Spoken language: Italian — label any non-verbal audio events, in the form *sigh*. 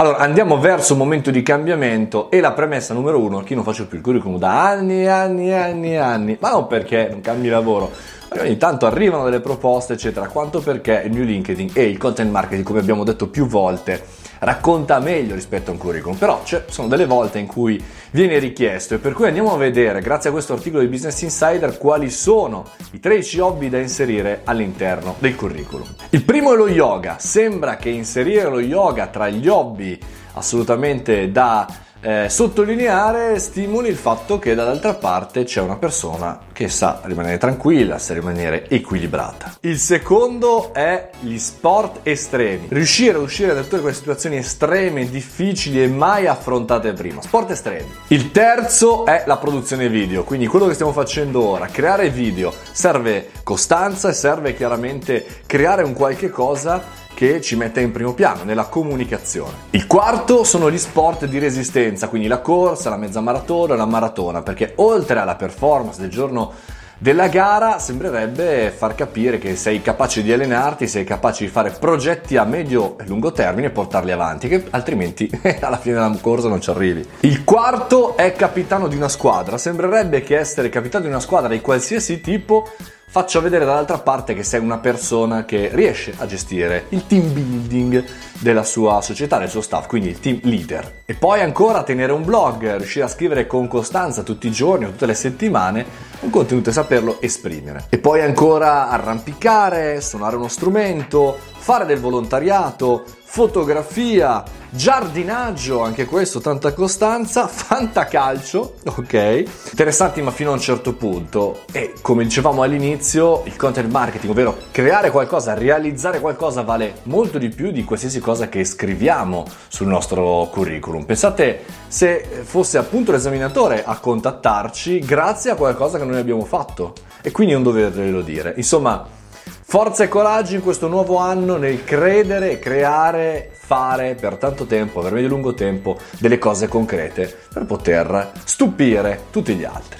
Allora, andiamo verso un momento di cambiamento e la premessa numero uno, che io non faccio più il curriculum da anni e anni e anni e anni, ma non perché non cambi lavoro, ogni tanto arrivano delle proposte, eccetera, quanto perché il new LinkedIn e il content marketing, come abbiamo detto più volte, racconta meglio rispetto a un curriculum, però ci sono delle volte in cui viene richiesto e per cui andiamo a vedere, grazie a questo articolo di Business Insider, quali sono i 13 hobby da inserire all'interno del curriculum. Il primo è lo yoga, sembra che inserire lo yoga tra gli hobby assolutamente da eh, sottolineare stimoli il fatto che dall'altra parte c'è una persona che sa rimanere tranquilla, sa rimanere equilibrata. Il secondo è gli sport estremi. Riuscire a uscire da tutte quelle situazioni estreme, difficili e mai affrontate prima. Sport estremi. Il terzo è la produzione video, quindi quello che stiamo facendo ora, creare video, serve costanza e serve chiaramente creare un qualche cosa che ci mette in primo piano nella comunicazione. Il quarto sono gli sport di resistenza, quindi la corsa, la mezza maratona, la maratona, perché oltre alla performance del giorno della gara sembrerebbe far capire che sei capace di allenarti, sei capace di fare progetti a medio e lungo termine e portarli avanti, che altrimenti *laughs* alla fine della corsa non ci arrivi. Il quarto è capitano di una squadra, sembrerebbe che essere capitano di una squadra di qualsiasi tipo faccia vedere dall'altra parte che sei una persona che riesce a gestire il team building della sua società, del suo staff, quindi il team leader. E poi ancora tenere un blog, riuscire a scrivere con costanza tutti i giorni o tutte le settimane un contenuto e saperlo esprimere. E poi ancora arrampicare, suonare uno strumento, fare del volontariato, fotografia, giardinaggio, anche questo tanta costanza, *laughs* fantacalcio, ok? Interessanti ma fino a un certo punto e come dicevamo all'inizio il content marketing, ovvero creare qualcosa, realizzare qualcosa vale molto di più di qualsiasi cosa che scriviamo sul nostro curriculum. Pensate se fosse appunto l'esaminatore a contattarci grazie a qualcosa che noi abbiamo fatto e quindi non doverglielo dire. Insomma, Forza e coraggio in questo nuovo anno nel credere, creare, fare per tanto tempo, per medio lungo tempo, delle cose concrete per poter stupire tutti gli altri.